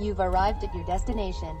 You've arrived at your destination.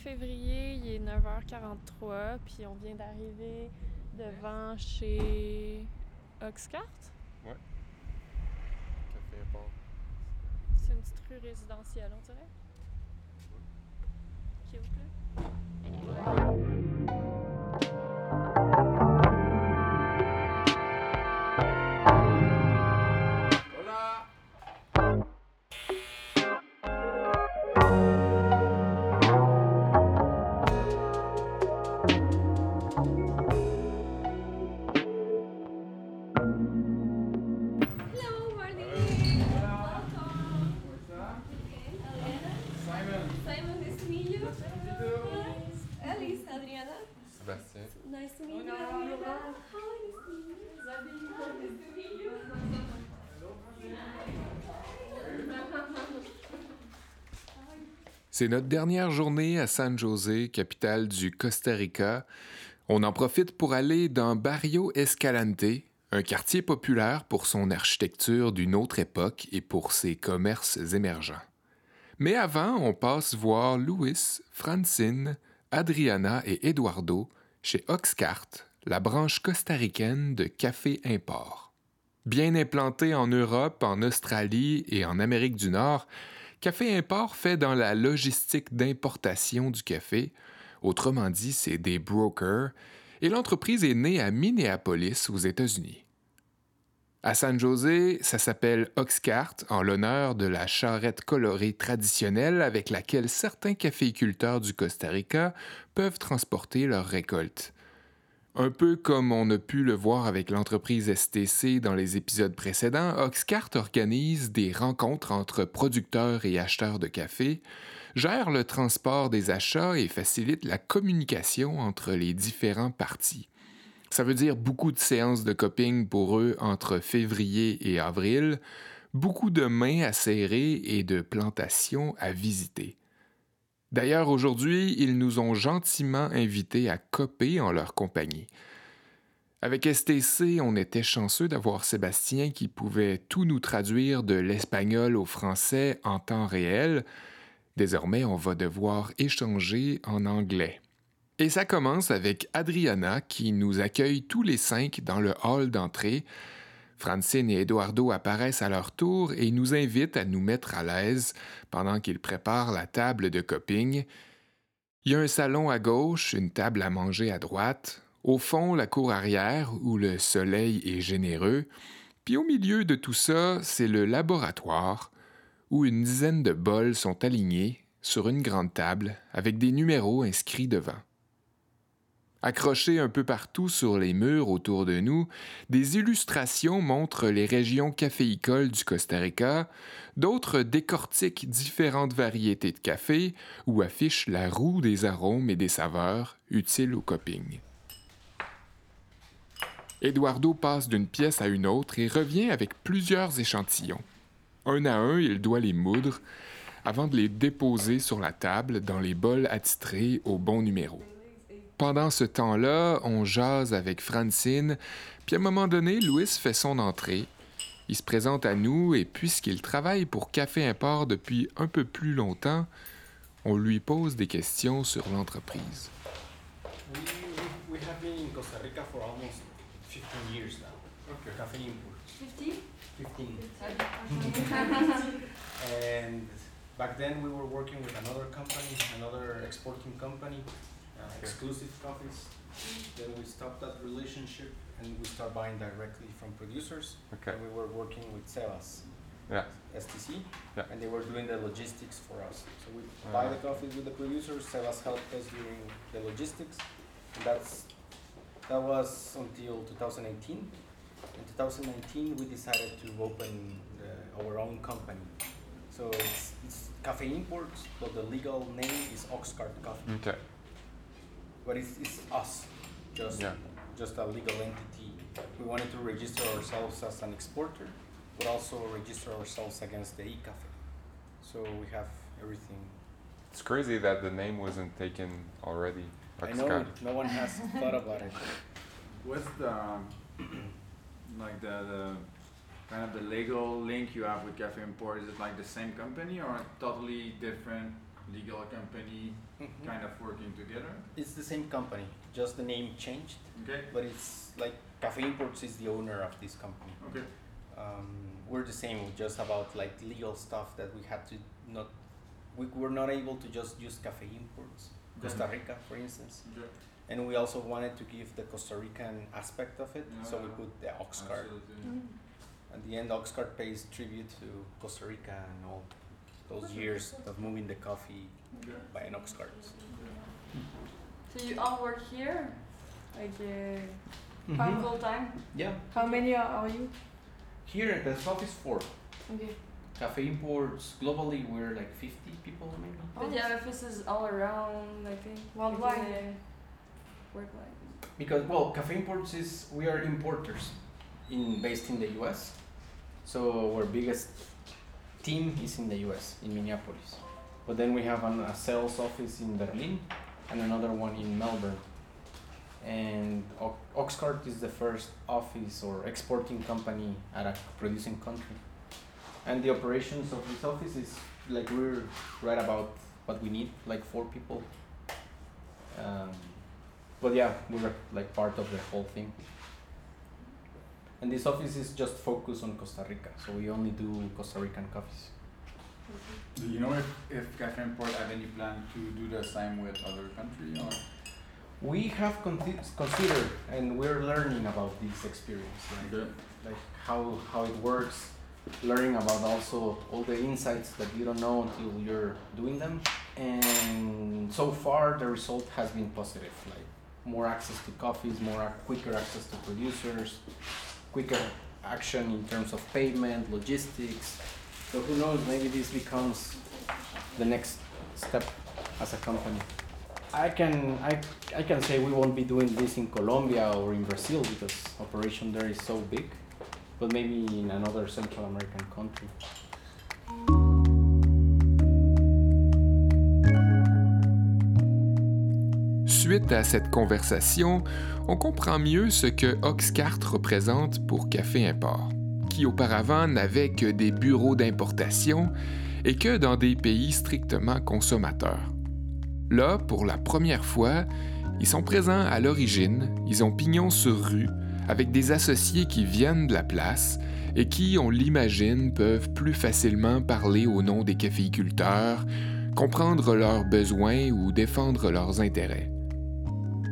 Février, il est 9h43, puis on vient d'arriver devant chez Oxcart. Café Import. C'est une petite rue résidentielle, on dirait. Cute, là. Hello, C'est notre dernière journée à San José, capitale du Costa Rica. On en profite pour aller dans Barrio Escalante, un quartier populaire pour son architecture d'une autre époque et pour ses commerces émergents. Mais avant, on passe voir Louis, Francine, Adriana et Eduardo chez Oxcart, la branche costaricaine de Café Import. Bien implanté en Europe, en Australie et en Amérique du Nord, Café Import fait dans la logistique d'importation du café, autrement dit, c'est des brokers, et l'entreprise est née à Minneapolis, aux États-Unis. À San José, ça s'appelle Oxcart en l'honneur de la charrette colorée traditionnelle avec laquelle certains caféiculteurs du Costa Rica peuvent transporter leurs récoltes. Un peu comme on a pu le voir avec l'entreprise STC dans les épisodes précédents, Oxcart organise des rencontres entre producteurs et acheteurs de café, gère le transport des achats et facilite la communication entre les différents parties. Ça veut dire beaucoup de séances de coping pour eux entre février et avril, beaucoup de mains à serrer et de plantations à visiter. D'ailleurs, aujourd'hui, ils nous ont gentiment invités à coper en leur compagnie. Avec STC, on était chanceux d'avoir Sébastien qui pouvait tout nous traduire de l'espagnol au français en temps réel. Désormais, on va devoir échanger en anglais. Et ça commence avec Adriana qui nous accueille tous les cinq dans le hall d'entrée. Francine et Eduardo apparaissent à leur tour et nous invitent à nous mettre à l'aise pendant qu'ils préparent la table de coping. Il y a un salon à gauche, une table à manger à droite, au fond la cour arrière où le soleil est généreux, puis au milieu de tout ça, c'est le laboratoire où une dizaine de bols sont alignés sur une grande table avec des numéros inscrits devant. Accrochées un peu partout sur les murs autour de nous, des illustrations montrent les régions caféicoles du Costa Rica, d'autres décortiquent différentes variétés de café ou affichent la roue des arômes et des saveurs utiles au coping. Eduardo passe d'une pièce à une autre et revient avec plusieurs échantillons. Un à un, il doit les moudre avant de les déposer sur la table dans les bols attitrés au bon numéro. Pendant ce temps-là, on jase avec Francine, puis à un moment donné, Louis fait son entrée. Il se présente à nous et puisqu'il travaille pour Café Import depuis un peu plus longtemps, on lui pose des questions sur l'entreprise. We, we, we have been in Costa Rica for almost 15 years now. Okay. Cafe Import. 50? 15. and back then we were working with another company, another exporting company, uh, exclusive coffees. Then we stopped that relationship and we start buying directly from producers. Okay. And we were working with Sebas, Yeah. STC, Yeah. and they were doing the logistics for us. So we buy the coffees with the producers. Sebas helped us during the logistics, and that's That was until 2018. In 2019, we decided to open the, our own company. So it's, it's Cafe Imports, but the legal name is Oxcart Coffee. OK. But it's, it's us, just Yeah. just a legal entity. We wanted to register ourselves as an exporter, but also register ourselves against the ICAFE. So we have everything. It's crazy that the name wasn't taken already. I know no one has thought about it. What's the um, like the, the kind of the legal link you have with Cafe Import? Is it like the same company or a totally different legal company Mhm. kind of working together? It's the same company, just the name changed, Okay. but it's like Cafe Imports is the owner of this company. Okay. Um, we're the same, just about like legal stuff that we had to not. We were not able to just use Cafe Imports, Costa Rica, for instance. Okay. And we also wanted to give the Costa Rican aspect of it, so we put the Oxcart. Absolutely. At the end, Oxcart pays tribute to Costa Rica and all those years of moving the coffee Okay. by an Oxcart. So you all work here? Like uh, Mm-hmm. how full time? Yeah, How many are, are you? here at the shop is four. Okay. Cafe Imports, globally, we're like 50 people maybe. But you have offices all around, I think. Worldwide. Like, Worldwide. Because, well, Cafe Imports is, we are importers in based in the US. So our biggest team is in the US, in Minneapolis. But then we have an, a sales office in Berlin and another one in Melbourne. And Ox- Oxcart is the first office or exporting company at a producing country. And the operations of this office is like we're right about what we need, like four people. Um, but yeah, we're like part of the whole thing. And this office is just focused on Costa Rica, so we only do Costa Rican coffees. Do you know if, if Cafe Import have any plan to do the same with other country or? We have con- considered, and we're learning about this experience, like, Okay. like how how it works, learning about also all the insights that you don't know until you're doing them. And so far, the result has been positive, like more access to coffees, more ac- quicker access to producers, quicker action in terms of payment, logistics. So who knows? Maybe this becomes the next step as a company. I can I, I can say we won't be doing this in Colombia or in Brazil because operation there is so big, but maybe in another Central American country. Suite à cette conversation, on comprend mieux ce que Oxcart représente pour Café Import, qui auparavant n'avait que des bureaux d'importation et que dans des pays strictement consommateurs. Là, pour la première fois, ils sont présents à l'origine, ils ont pignon sur rue, avec des associés qui viennent de la place et qui, on l'imagine, peuvent plus facilement parler au nom des caféiculteurs, comprendre leurs besoins ou défendre leurs intérêts.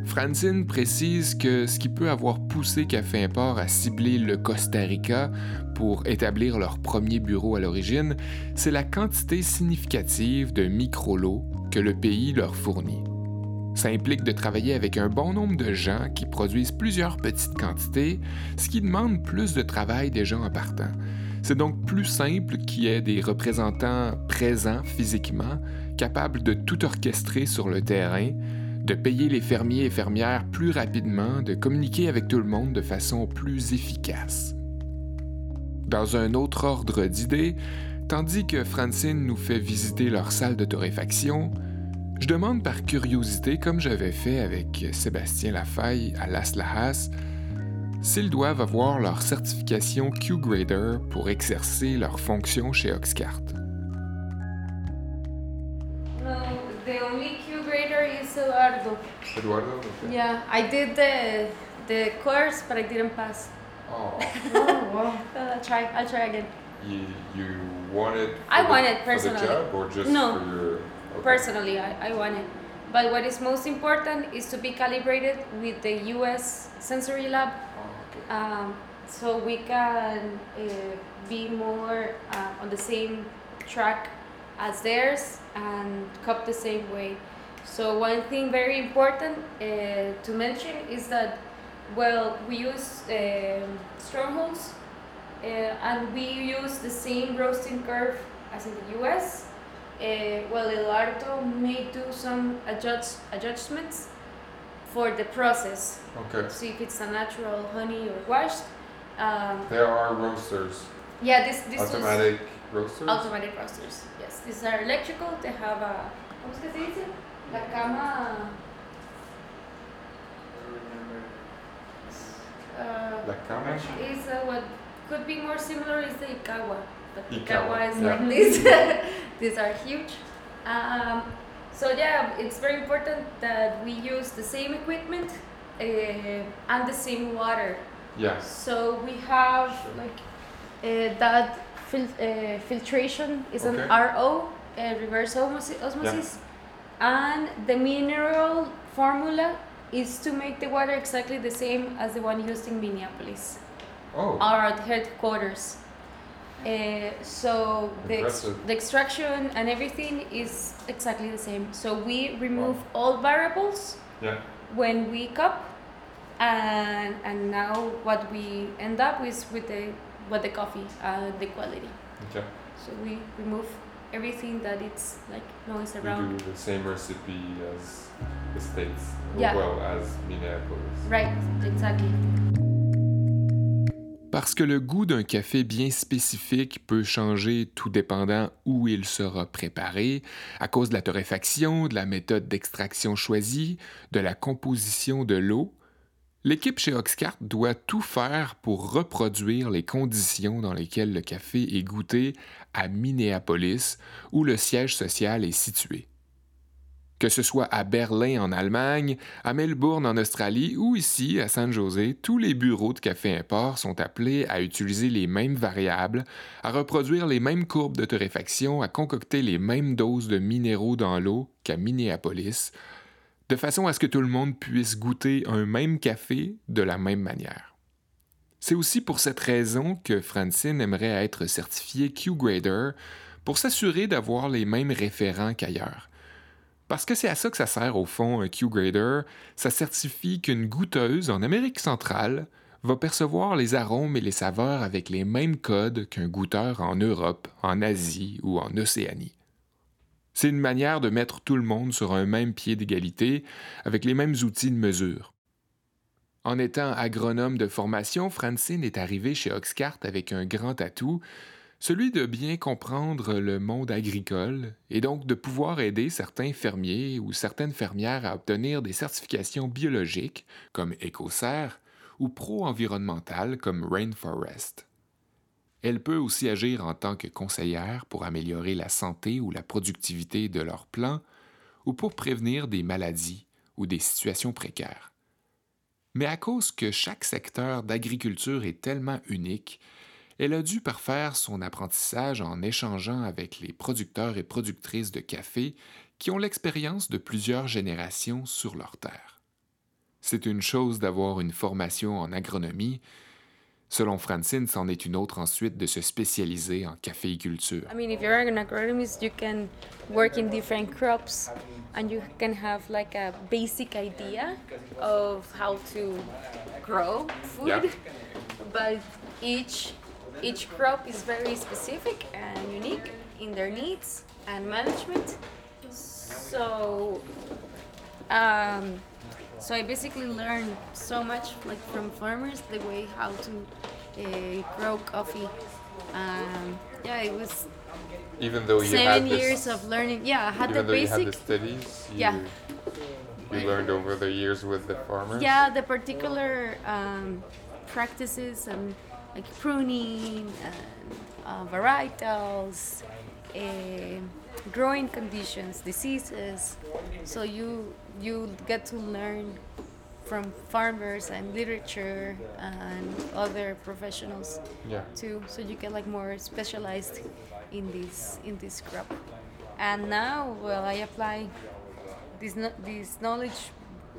Francine précise que ce qui peut avoir poussé Café Import à cibler le Costa Rica pour établir leur premier bureau à l'origine, c'est la quantité significative de micro-lots que le pays leur fournit. Ça implique de travailler avec un bon nombre de gens qui produisent plusieurs petites quantités, ce qui demande plus de travail des gens en partant. C'est donc plus simple qu'il y ait des représentants présents physiquement, capables de tout orchestrer sur le terrain, de payer les fermiers et fermières plus rapidement, de communiquer avec tout le monde de façon plus efficace. Dans un autre ordre d'idées, tandis que Francine nous fait visiter leur salle de torréfaction, je demande par curiosité, comme j'avais fait avec Sébastien Lafaille à Las Lajas, s'ils doivent avoir leur certification Q-Grader pour exercer leurs fonctions chez Oxcart. Grader is Eduardo. Eduardo? Yeah, I did the the course, but I didn't pass. Oh, Oh, wow. I'll try. I'll try again. you, you wanted I the- wanted for the personally. job or just No. your... Okay. Personally, I, I want it. But what is most important is to be calibrated with the U.S. Sensory Lab, Okay. um, so we can uh, be more uh, on the same track as theirs and cup the same way. So one thing very important uh, to mention is that well, we use um, strongholds, uh, and we use the same roasting curve as in the U.S. Uh, well, Eduardo may do some adjust, adjustments for the process. Okay. See if it's a natural honey or washed. Um, There are roasters. yeah, this this Automatic roasters? automatic roasters. Yes, these are electrical. They have a ¿cómo es que se dice? La cama. Uh, La cama? is uh, what could be more similar is the Ikawa, but Ikawa, is yeah. like this. These are huge. Um, so yeah, it's very important that we use the same equipment uh, and the same water. Yeah. So we have like uh, that fil- uh, filtration is Okay. an RO, uh, reverse osmosis, osmosis, and the mineral formula is to make the water exactly the same as the one used in Minneapolis, Oh. our headquarters. Uh, so the, ex- the extraction and everything is exactly the same. So we remove all variables Yeah. when we cup and and now what we end up is with the with the coffee uh, the quality Okay. so we remove everything that it's like noise We around do the same recipe as the States. Yeah. Well, as Minneapolis. right exactly Parce que le goût d'un café bien spécifique peut changer tout dépendant où il sera préparé, à cause de la torréfaction, de la méthode d'extraction choisie, de la composition de l'eau, l'équipe chez Oxcart doit tout faire pour reproduire les conditions dans lesquelles le café est goûté à Minneapolis, où le siège social est situé. Que ce soit à Berlin en Allemagne, à Melbourne en Australie ou ici à San José, tous les bureaux de café import sont appelés à utiliser les mêmes variables, à reproduire les mêmes courbes de torréfaction, à concocter les mêmes doses de minéraux dans l'eau qu'à Minneapolis, de façon à ce que tout le monde puisse goûter un même café de la même manière. C'est aussi pour cette raison que Francine aimerait être certifiée Q-Grader pour s'assurer d'avoir les mêmes référents qu'ailleurs. Parce que c'est à ça que ça sert au fond un Q-Grader, ça certifie qu'une goûteuse en Amérique centrale va percevoir les arômes et les saveurs avec les mêmes codes qu'un goûteur en Europe, en Asie ou en Océanie. C'est une manière de mettre tout le monde sur un même pied d'égalité avec les mêmes outils de mesure. En étant agronome de formation, Francine est arrivée chez Oxcart avec un grand atout, celui de bien comprendre le monde agricole et donc de pouvoir aider certains fermiers ou certaines fermières à obtenir des certifications biologiques comme Écossaire ou pro-environnementales comme Rainforest. Elle peut aussi agir en tant que conseillère pour améliorer la santé ou la productivité de leurs plants ou pour prévenir des maladies ou des situations précaires. Mais à cause que chaque secteur d'agriculture est tellement unique, elle a dû parfaire son apprentissage en échangeant avec les producteurs et productrices de café qui ont l'expérience de plusieurs générations sur leur terre. C'est une chose d'avoir une formation en agronomie. Selon Francine, c'en est une autre ensuite de se spécialiser en caféiculture. I mean, if you're an agronomist, you can work in different crops and you can have like a basic idea of how to grow food. Yeah. But each each crop is very specific and unique in their needs and management. So um, so I basically learned so much like from farmers the way how to uh, grow coffee. Um, yeah, it was Even though seven years of learning. Yeah, I had the basic. studies, you- Yeah. you learned over the years with the farmers. Yeah, the particular um, practices and like pruning and uh, varietals, uh, growing conditions, diseases. So you you get to learn from farmers and literature and other professionals Yeah. too. So you get like more specialized in this in this crop. And now, well, I apply this this knowledge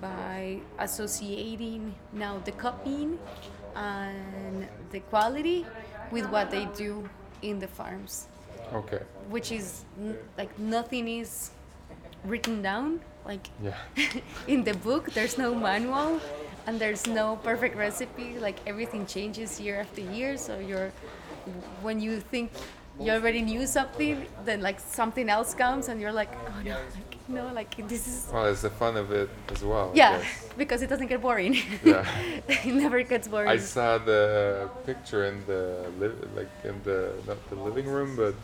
by associating now the cupping and the quality with what they do in the farms, Okay. which is n- like nothing is written down. Like Yeah. in the book, there's no manual, and there's no perfect recipe. Like everything changes year after year. So you're when you think you already knew something, then like something else comes, and you're like, oh no, like, no, like this is Well, it's the fun of it as well. Yeah, because it doesn't get boring. Yeah. it never gets boring. I saw the picture in the li- like in the not the living room, but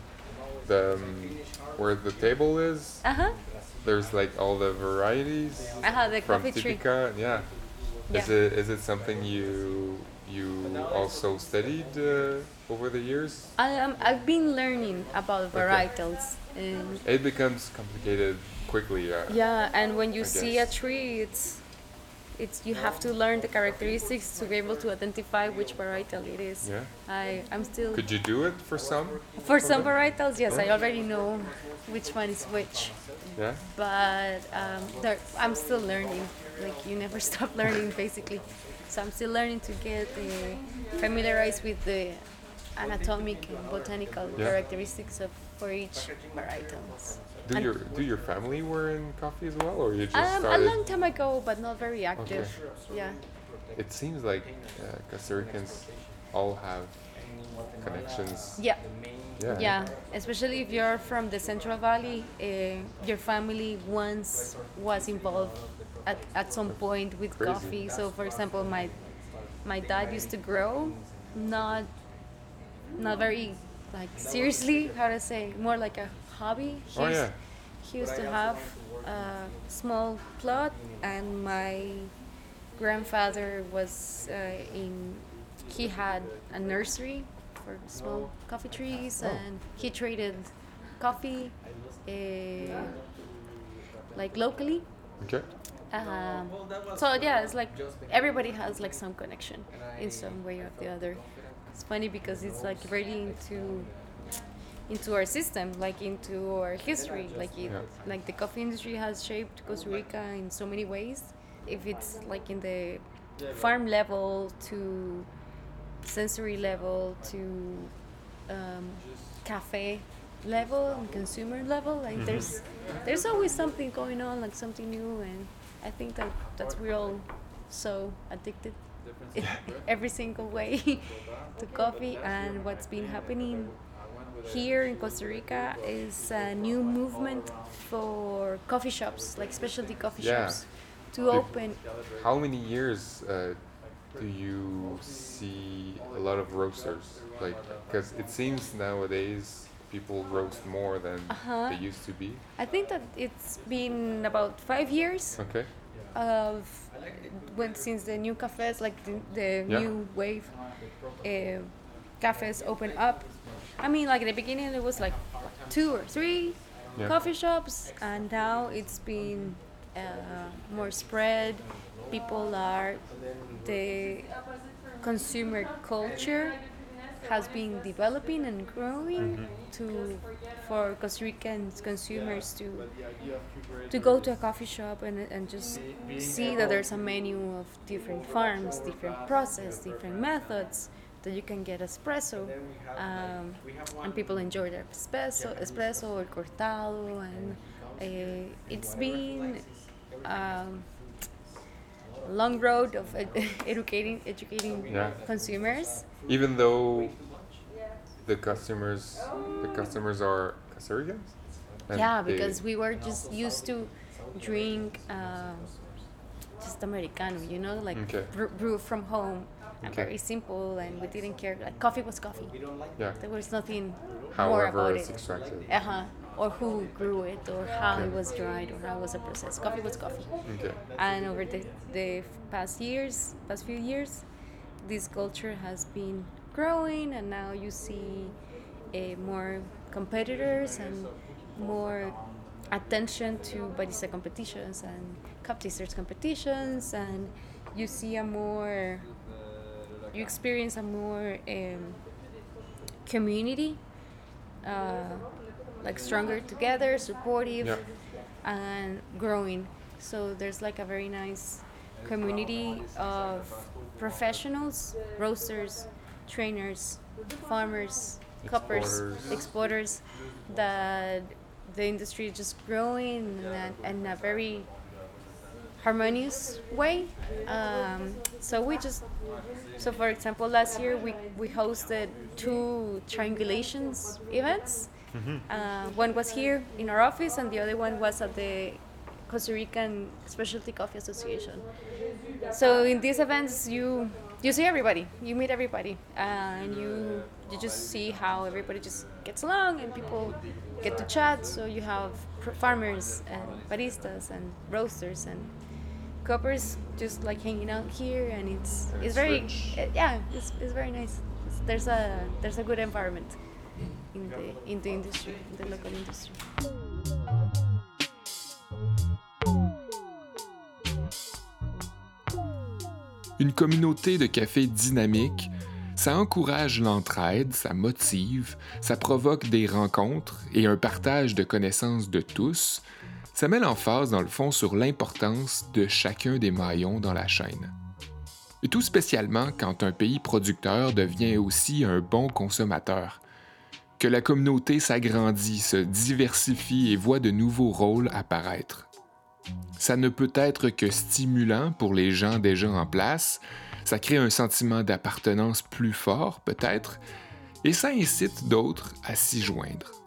the um, where the table is. Uh huh. There's like all the varieties Uh huh. The from coffee tree. Typica. Yeah. Is it is it something you you also studied uh, over the years? I um, I've been learning about varietals. And It becomes complicated quickly. Uh, yeah, and when you I see a tree, it's it's you have to learn the characteristics to be able to identify which varietal it is. Yeah. I I'm still Could you do it for some? for some varietals. Yes, I already know which one is which, Yeah. but um, there, I'm still learning. Like you never stop learning, basically. So I'm still learning to get uh, familiarized with the anatomic and botanical Yeah. characteristics of for each varietals. Do And- your do your family were in coffee as well, or you just Um, a long time ago, but not very active. Yeah. It seems like uh, Costa Ricans all have connections. Yeah. Yeah. Yeah, especially if you're from the Central Valley, uh, your family once was involved at, at some point with Crazy. coffee. So, for example, my my dad used to grow, not not very like seriously, how to say, more like a hobby. He Oh used- yeah. He used to have a small plot, and my grandfather was uh, in. He had a nursery for small coffee trees, Oh. and he traded coffee, uh, like locally. Okay. Um, so yeah, it's like everybody has like some connection in some way or the other. It's funny because it's like really into into our system, like into our history. Like it, Yeah. like the coffee industry has shaped Costa Rica in so many ways. If it's like in the farm level to sensory level to um, cafe level and consumer level, like there's there's always something going on, like something new, and I think that that's we're all so addicted every single way to coffee. And what's been happening here in Costa Rica is a new movement for coffee shops, like specialty coffee Yeah. shops, to If- open. How many years uh, do you see a lot of roasters? Like, because it seems nowadays people roast more than Uh-huh. they used to be. I think that it's been about five years Okay. of when since the new cafes, like the, the Yeah. new wave uh, cafes open up. I mean, like in the beginning it was like two or three Yeah. coffee shops, and now it's been uh, more spread. People are the consumer culture has been developing and growing to for Costa Rican consumers to to go to a coffee shop and, and just see that there's a menu of different farms, different process, different methods that you can get espresso, um, and people enjoy their espresso, espresso or cortado, and uh, it's been um, a long road of ed- educating educating Yeah. consumers. Even though the customers, the customers are Costa Ricans. And yeah, they- because we were just used to drink um, just americano, you know, like Okay. brew, brew from home, and Okay. very simple, and we didn't care. Like coffee was coffee. yeah. There was nothing more However, about it's it. extracted. Uh huh. Or who grew it, or how it was dried, or how it was a process. Coffee was coffee. Okay. And over the, the past years, past few years, this culture has been growing, and now you see uh, more competitors and more attention to barista competitions and cup tasters competitions, and you see a more, you experience a more um, community, uh, like stronger together, supportive Yeah. and growing. So there's like a very nice community of professionals, roasters, trainers, farmers, cuppers, Exporters. exporters, that the industry is just growing and, and a very harmonious way. Um, so we just so for example last year we, we hosted two triangulations events. Uh, one was here in our office and the other one was at the Costa Rican Specialty Coffee Association. So in these events you you see everybody, you meet everybody, uh, and you you just see how everybody just gets along and people get to chat. So you have farmers and baristas and roasters and coppers just like hanging out here, and it's it's very uh, yeah, it's, it's very nice. It's, there's a there's a good environment in the in the industry, in the local industry. Une communauté de café dynamique, ça encourage l'entraide, ça motive, ça provoque des rencontres et un partage de connaissances de tous. Ça met l'emphase, dans le fond, sur l'importance de chacun des maillons dans la chaîne. Et tout spécialement quand un pays producteur devient aussi un bon consommateur. Que la communauté s'agrandit, se diversifie et voit de nouveaux rôles apparaître. Ça ne peut être que stimulant pour les gens déjà en place, ça crée un sentiment d'appartenance plus fort peut-être, et ça incite d'autres à s'y joindre.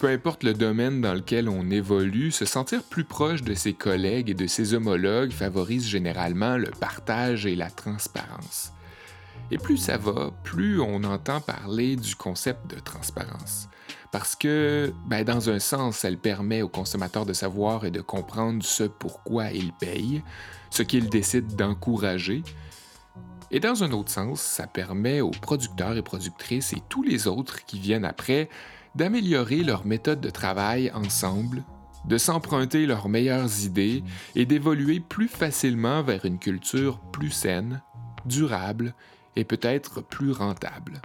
Peu importe le domaine dans lequel on évolue, se sentir plus proche de ses collègues et de ses homologues favorise généralement le partage et la transparence. Et plus ça va, plus on entend parler du concept de transparence. Parce que, ben, dans un sens, elle permet au consommateur de savoir et de comprendre ce pourquoi il paye, ce qu'il décide d'encourager. Et dans un autre sens, ça permet aux producteurs et productrices et tous les autres qui viennent après d'améliorer leur méthode de travail ensemble, de s'emprunter leurs meilleures idées et d'évoluer plus facilement vers une culture plus saine, durable et peut-être plus rentable.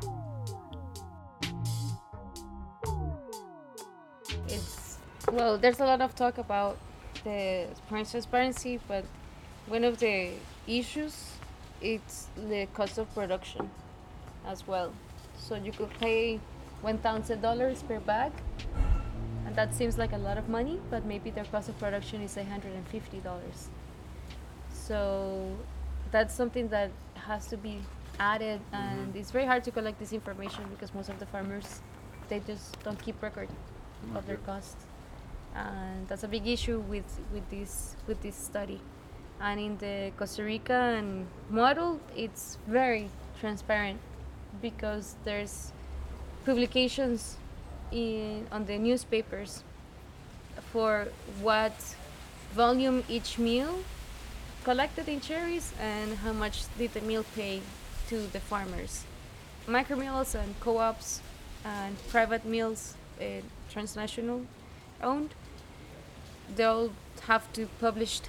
Well, there's a lot of talk about the transparency, but one of the issues it's the cost of production as well. So you could pay one thousand dollars per bag, and that seems like a lot of money, but maybe their cost of production is eight hundred and fifty dollars. So that's something that has to be added, mm-hmm. and it's very hard to collect this information because most of the farmers they just don't keep record of their costs, and that's a big issue with with this with this study. And in the Costa Rican model, it's very transparent because there's publications in on the newspapers for what volume each meal collected in cherries and how much did the meal pay to the farmers. Micro mills and co-ops and private mills, uh, transnational owned, they'll have to publish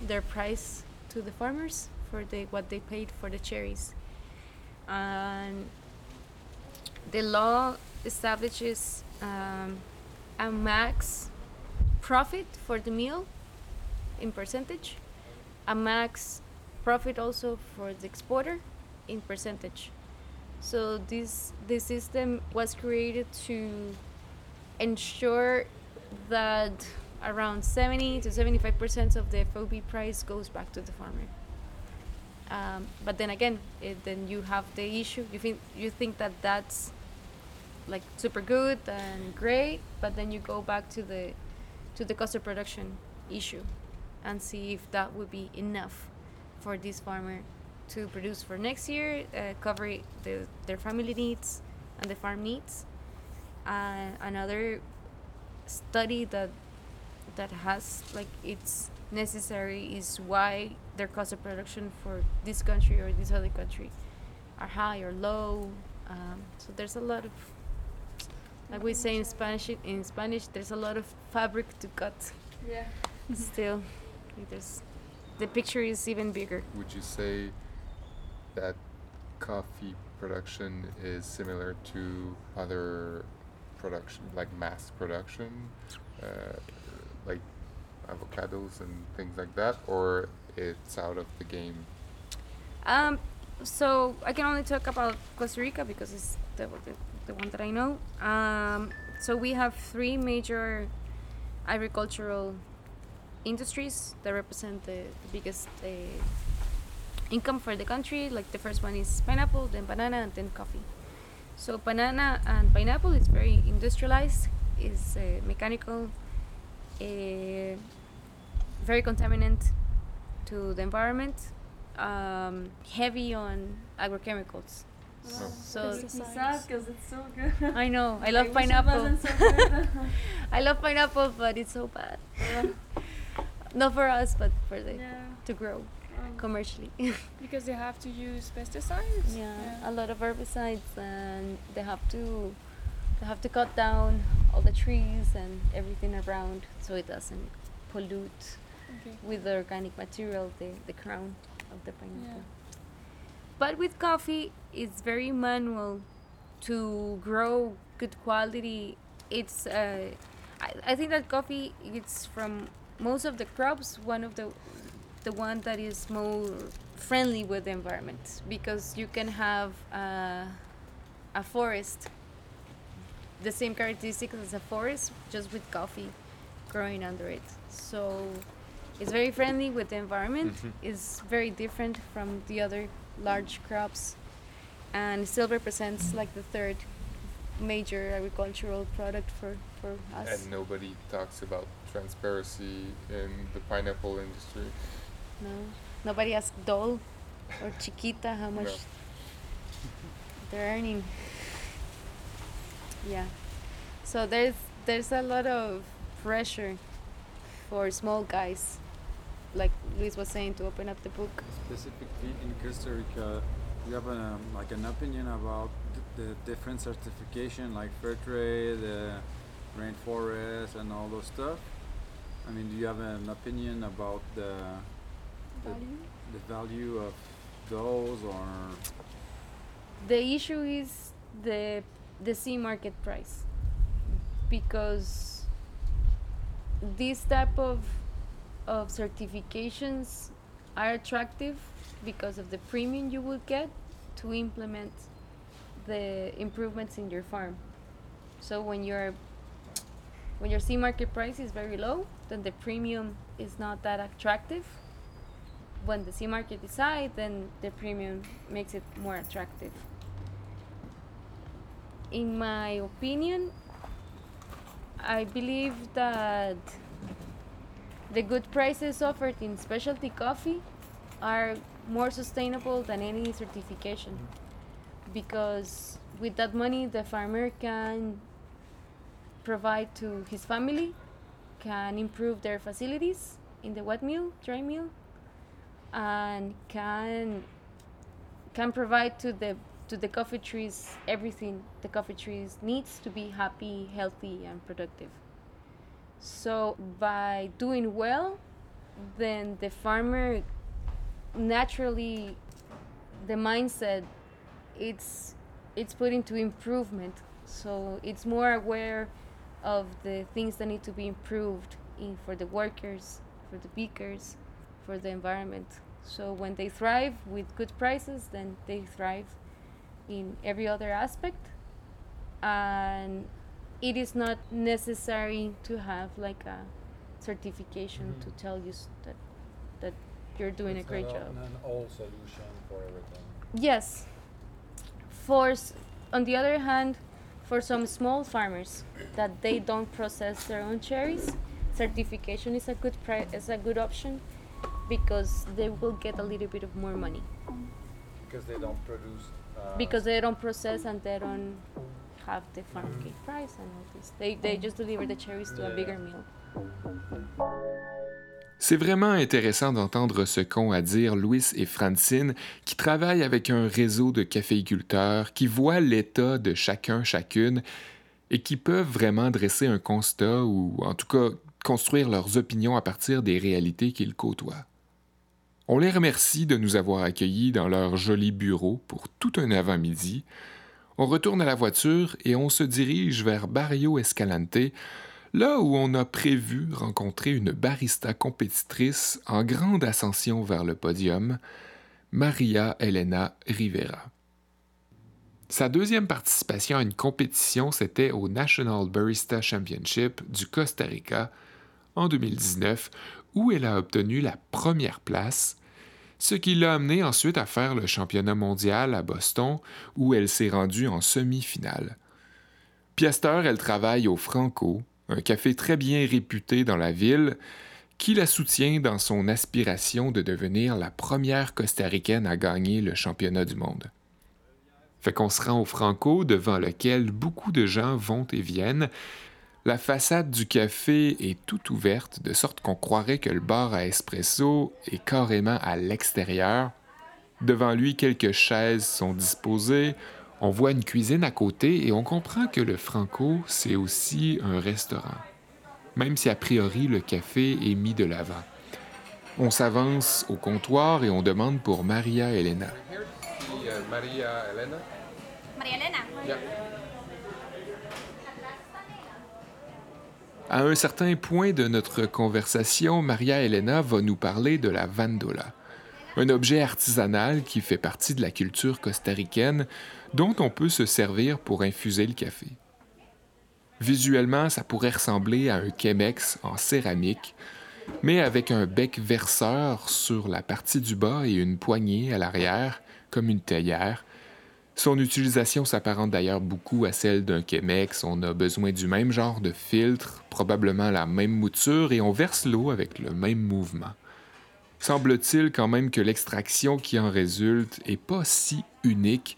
their price to the farmers for the what they paid for the cherries. And the law establishes um, a max profit for the meal in percentage, a max profit also for the exporter in percentage. So this this system was created to ensure that around 70 to 75 percent of the FOB price goes back to the farmer. Um, but then again, it, then you have the issue. You think you think that that's like super good and great, but then you go back to the to the cost of production issue and see if that would be enough for this farmer to produce for next year, uh, cover the, their family needs and the farm needs. Uh, another study that that has like it's necessary is why their cost of production for this country or this other country are high or low. Um, so there's a lot of like we say in Spanish in Spanish there's a lot of fabric to cut Yeah. still. There's the picture is even bigger. Would you say that coffee production is similar to other production, like mass production, uh, like avocados and things like that, or it's out of the game? Um, so I can only talk about Costa Rica because it's the, the, the one that I know. Um, so we have three major agricultural industries that represent the, the biggest uh, income for the country. Like the first one is pineapple, then banana, and then coffee. So banana and pineapple is very industrialized, is uh, mechanical, uh, very contaminant to the environment, um, heavy on agrochemicals. So because it's so good. I know I I love wish it pineapple. wasn't so good. I love pineapple, but it's so bad. Not for us, but for the Yeah, to grow um, commercially. because they have to use pesticides. yeah, a lot of herbicides, and they have to they have to cut down all the trees and everything around so it doesn't pollute Okay. with the organic material the the crown of the pineapple. But with coffee, it's very manual to grow good quality. It's uh, I, I think that coffee it's from most of the crops one of the the one that is more friendly with the environment because you can have uh, a forest the same characteristics as a forest just with coffee growing under it. So it's very friendly with the environment. Mm-hmm. It's very different from the other large crops. And still represents like the third major agricultural product for, for us. And nobody talks about transparency in the pineapple industry. no. Nobody asks dole or chiquita how much No. they're earning yeah so there's there's a lot of pressure for small guys like luis was saying to open up the book Specifically in Costa Rica, you have um, like an opinion about the different certification, like fair trade, uh, rainforest, and all those stuff. I mean, do you have an opinion about the the, Value? the value of those, or the issue is the the C market price. Because this type of of certifications are attractive because of the premium you will get to implement the improvements in your farm. So when your when your C market price is very low then the premium is not that attractive. When the C market is high then the premium makes it more attractive in my opinion, I believe that the good prices offered in specialty coffee are more sustainable than any certification. Because with that money the farmer can provide to his family can improve their facilities in the wet mill dry mill and can can provide to the to the coffee trees everything the coffee trees needs to be happy healthy and productive. So by doing well then the farmer naturally the mindset it's it's put into improvement. So it's more aware of the things that need to be improved in for the workers for the pickers for the environment. So when they thrive with good prices then they thrive in every other aspect and it is not necessary to have like a certification to mm-hmm. tell you that that you're doing a great job An all solution for everything. Yes. For s- on the other hand, for some small farmers that they don't process their own cherries, certification is a good pri- is a good option because they will get a little bit of more money Because they don't produce. Because they don't process and they don't have the farm gate price and all this. They they just deliver the cherries to a Yeah. bigger mill. C'est vraiment intéressant d'entendre ce qu'ont à dire Louis et Francine, qui travaillent avec un réseau de caféiculteurs, qui voient l'état de chacun, chacune, et qui peuvent vraiment dresser un constat ou, en tout cas, construire leurs opinions à partir des réalités qu'ils côtoient. On les remercie de nous avoir accueillis dans leur joli bureau pour tout un avant-midi. On retourne à la voiture et on se dirige vers Barrio Escalante, là où on a prévu rencontrer une barista compétitrice en grande ascension vers le podium, Maria Elena Rivera. Sa deuxième participation à une compétition, c'était au National Barista Championship du Costa Rica en 2019, où elle a obtenu la première place, ce qui l'a amené ensuite à faire le championnat mondial à Boston, où elle s'est rendue en semi-finale. Piester, elle travaille au Franco, un café très bien réputé dans la ville, qui la soutient dans son aspiration de devenir la première costaricaine à gagner le championnat du monde. Fait qu'on se rend au Franco, devant lequel beaucoup de gens vont et viennent. La façade du café est toute ouverte, de sorte qu'on croirait que le bar à espresso est carrément à l'extérieur. Devant lui, quelques chaises sont disposées. On voit une cuisine à côté et on comprend que le Franco, c'est aussi un restaurant. Même si a priori le café est mis de l'avant. On s'avance au comptoir et on demande pour Maria Elena. Maria Elena? Maria Elena. À un certain point de notre conversation, Maria Elena va nous parler de la vandola, un objet artisanal qui fait partie de la culture costaricaine dont on peut se servir pour infuser le café. Visuellement, ça pourrait ressembler à un Chemex en céramique, mais avec un bec verseur sur la partie du bas et une poignée à l'arrière, comme une théière, son utilisation s'apparente d'ailleurs beaucoup à celle d'un Chemex. On a besoin du même genre de filtre, probablement la même mouture, et on verse l'eau avec le même mouvement. Semble-t-il quand même que l'extraction qui en résulte est pas si unique,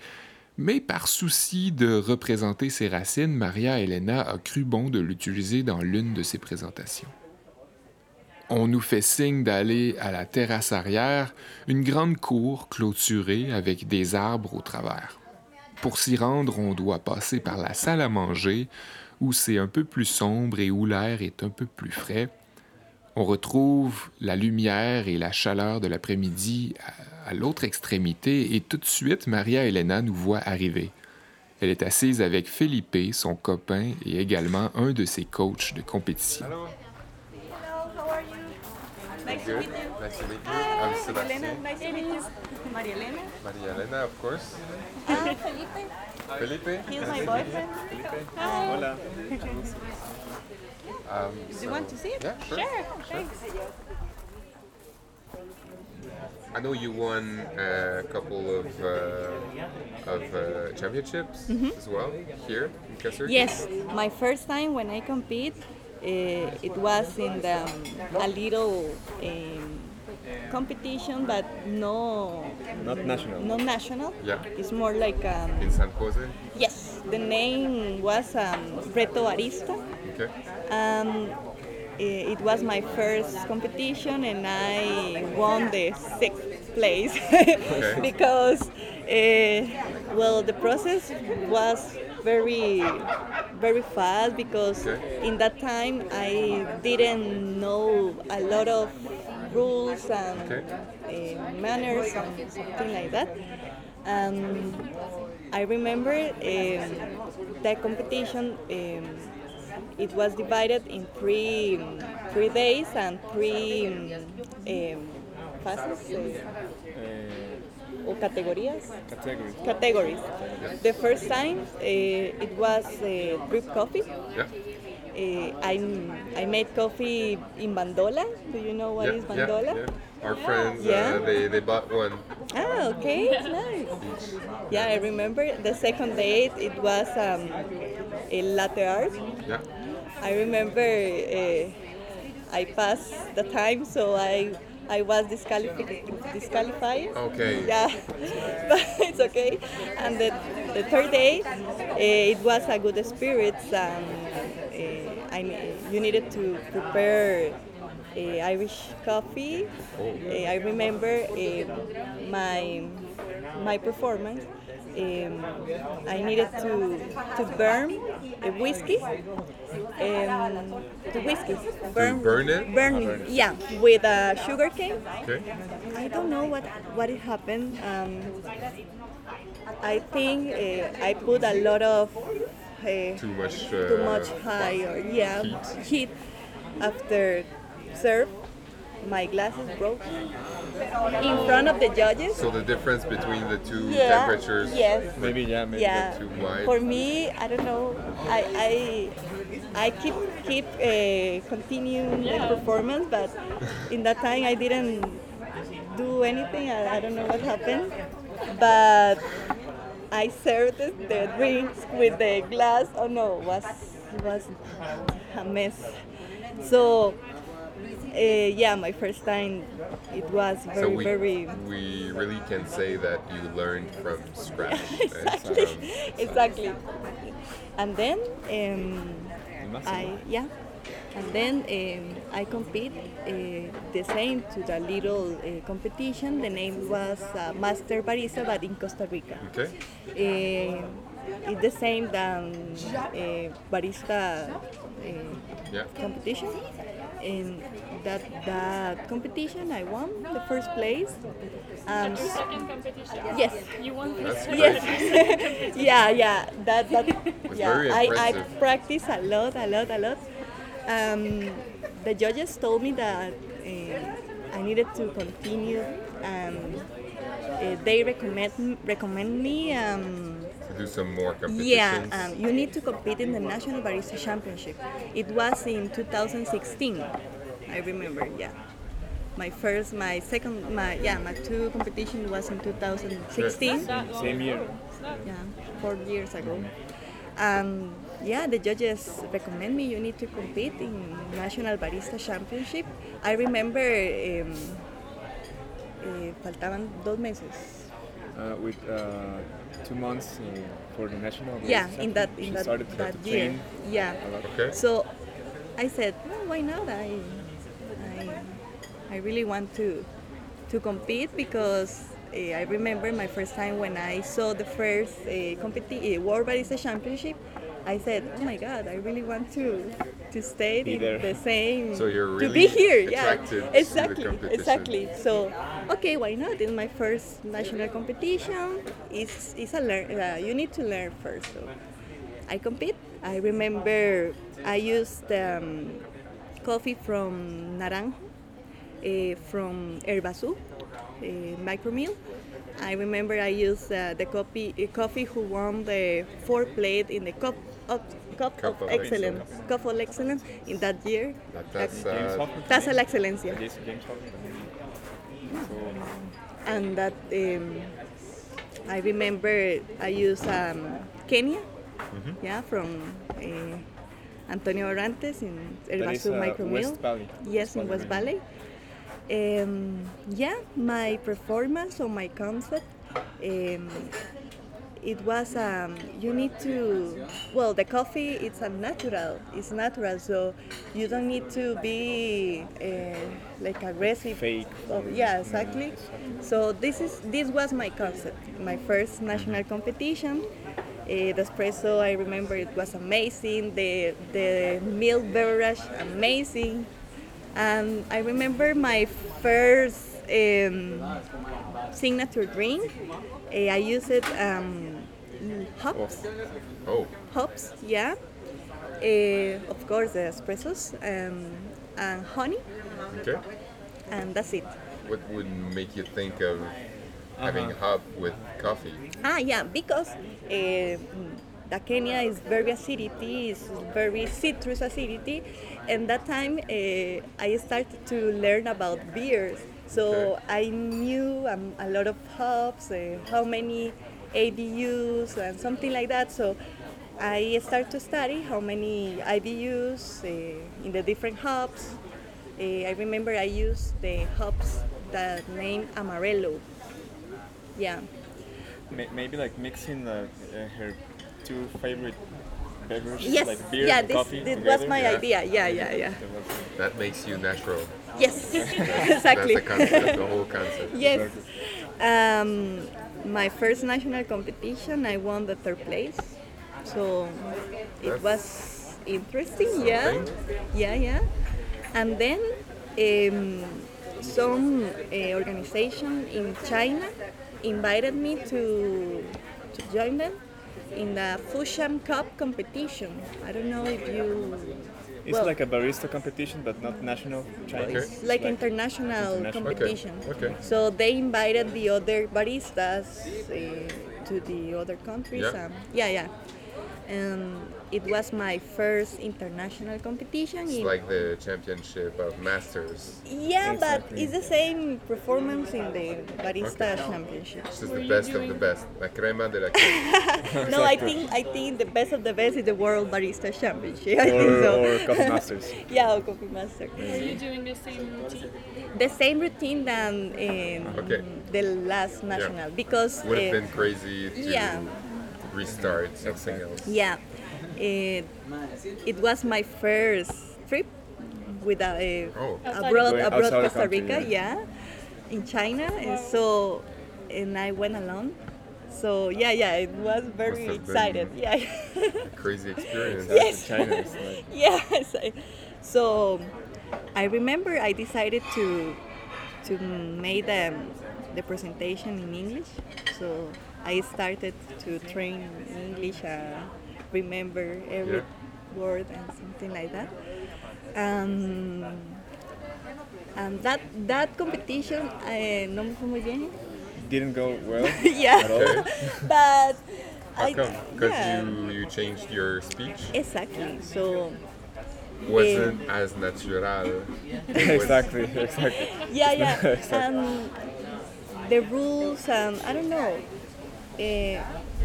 mais par souci de représenter ses racines, Maria Elena a cru bon de l'utiliser dans l'une de ses présentations. On nous fait signe d'aller à la terrasse arrière, une grande cour clôturée avec des arbres au travers. Pour s'y rendre, on doit passer par la salle à manger, où c'est un peu plus sombre et où l'air est un peu plus frais. On retrouve la lumière et la chaleur de l'après-midi à, l'autre extrémité et tout de suite, Maria Elena nous voit arriver. Elle est assise avec Felipe, son copain, et également un de ses coachs de compétition. Nice to meet you. Nice to meet you. Hi, I'm Sebastian. Elena, nice to meet you. Maria Elena. Maria Elena, of course. Ah, Felipe. Felipe. He's my boyfriend. Hi. Hola. Um, Do you want to see it? Yeah, sure. Thanks. I know you won a couple of uh, of uh, championships as well here in Kasur. Yes, my first time when I compete, uh, it was in the, a little um, competition, but no, Not national. no national. Yeah. It's more like um, In San Jose. yes. The name was um, Reto Barista. Okay. Um, it was my first competition, and I won the sixth place because, uh, well, the process was very, very fast because Okay. in that time I didn't know a lot of rules and Okay. uh, manners and something like that. Um, I remember um, the competition. Um, it was divided in three three days and three um, phases uh, or categories. Categories. Categories. The first time uh, it was uh, drip coffee. Yeah. Uh, I I made coffee in bandola. Do you know what yeah, is bandola? Yeah, yeah. Our friends, Yeah. uh, they, they bought one. Ah, okay, nice. Yeah, I remember the second date. It was um, a latte art. Yeah. I remember uh, I passed the time, so I I was disqualified. disqualified. Okay. Yeah, but it's okay. And the, the third day, uh, it was a good experience, and uh, I you needed to prepare uh, Irish coffee. Uh, I remember uh, my my performance. Um, I needed to to burn a whiskey. Um, the whiskey. Burn, burn it? Burn, it, yeah, with a sugar cane. Okay. I don't know what what it happened. Um, I think uh, I put a lot of uh, Too much. Uh, too much high or yeah heat. heat after serve. My glasses broke in front of the judges. So the difference between the two Yeah, temperatures. yes. Maybe yeah, maybe yeah. too wide. For me, I don't know. I I, I keep keep uh, continuing the performance, but in that time I didn't do anything. I, I don't know what happened, but I served the, the drinks with the glass. Oh no, was was a mess. So. Uh, yeah, my first time, it was very, so we, very we really can say that you learned from scratch. exactly, Um, exactly. And then um, I yeah, and then um, I compete uh, the same to the little uh, competition. The name was uh, Master Barista, but in Costa Rica. Okay. Uh, it's the same than uh, barista uh, Yeah. competition. In that that competition, I won the first place. Um, Your second competition. Yes. You won That's this. Yes. yeah, yeah. That that yeah. very I, I practice a lot, a lot, a lot. Um, the judges told me that uh, I needed to continue, and uh, they recommend recommend me. Um, To do some more competitions. yeah, um, you need to compete in the National Barista Championship. It was in 2016. I remember, yeah. My first, my second, my yeah, my two competition was in 2016. Same year. Yeah, four years ago. Um, yeah, the judges recommend me. You need to compete in National Barista Championship. I remember. Um, eh, faltaban dos meses. Uh, with uh, two months uh, for the national. Yeah, in that She in that, started to that to year. Yeah. Okay. So I said, well, why not? I, I, I really want to to compete because uh, I remember my first time when I saw the first uh, competi- uh, World Barista Championship. I said, oh my God, I really want to to stay in there. the same So you're to be here. Yeah, attracted to the exactly, exactly. So okay, why not? It's my first national competition. It's it's a learn. Uh, you need to learn first. So I compete. I remember I used um, coffee from Naranjo, uh, from Herbazú, uh, micromill. I remember I used uh, the coffee, uh, coffee who won the four plate in the cup of, cup, Cup of of excellence, Excellence. cup of excellence in that year. That- that's, James uh, Hoffmann. Taza la excelencia. James, James Hoffmann. So, and that um, I remember I used um, Kenya, yeah, from uh, Antonio Orantes in That is, Herbazú uh, Micro Mill. West Valley. Yes, in West West Valley. Valley. Um, yeah, my performance or my concept. It was um, you need to well the coffee it's a natural it's natural so you don't need to be uh, like aggressive. Fake. Oh, yeah exactly. So this is this was my concept my first national competition. Uh, the espresso i remember it was amazing the the milk beverage amazing. And i remember my first um, signature drink. Uh, i used it um, hops Oh, hops, yeah. Uh, of course, the espressos um, and honey, okay. and that's it. What would make you think of having hop with coffee? Ah, yeah, because uh, the Kenya is very acidity, is very citrus acidity, and that time uh, I started to learn about beers. So Okay. I knew um, a lot of hops, uh, how many IBUs, and something like that. So I start to study how many IBUs uh, in the different hops. Uh, I remember I used the hops that name Amarillo. Yeah. maybe like mixing the, uh, her two favorite beverages, Yes. like beer yeah, and this, coffee this was my Yeah. idea. Yeah, yeah, yeah. That makes you natural. Yes, exactly. That's the concept, the whole concept. yes. Um, my first national competition, I won the third place. So it was interesting. Yeah, yeah, yeah. And then um, some uh, organization in China invited me to to join them in the Fusham Cup competition. I don't know if you It's Well- like a barista competition, but not national Chinese. It's like international, international. competition. Okay. So they invited the other baristas uh, to the other countries. Yeah. Um, yeah, yeah. And it was my first international competition. It's in- like the championship of masters. yeah, but it's the same performance in the barista championship. This is the best of the best. La crema de la crema. no, I think I think the best of the best is the World Barista Championship. I Or, think so. or coffee masters. yeah, or Coffee Master. Were you doing the same routine? The same routine than um, Okay. the last national because Would have uh, been crazy to yeah. Restart something else. yeah, it, it was my first trip with a, uh, Oh. Outside abroad Going abroad Costa country, Rica, yeah. in China, and so and I went alone. So yeah, yeah, it was very have been- excited. Yeah. Crazy experience. Yes. China like yes. So I remember I decided to to make the, the presentation in English. So I started to train English, uh, remember every Yeah. word and something like that. Um, and that that competition eh, no me fue muy bien. didn't go well yeah, at all. but How I come? Because yeah. you, you changed your speech? Exactly. So Wasn't as natural. exactly, exactly. yeah, yeah. Exactly. and the rules and I don't know. Uh,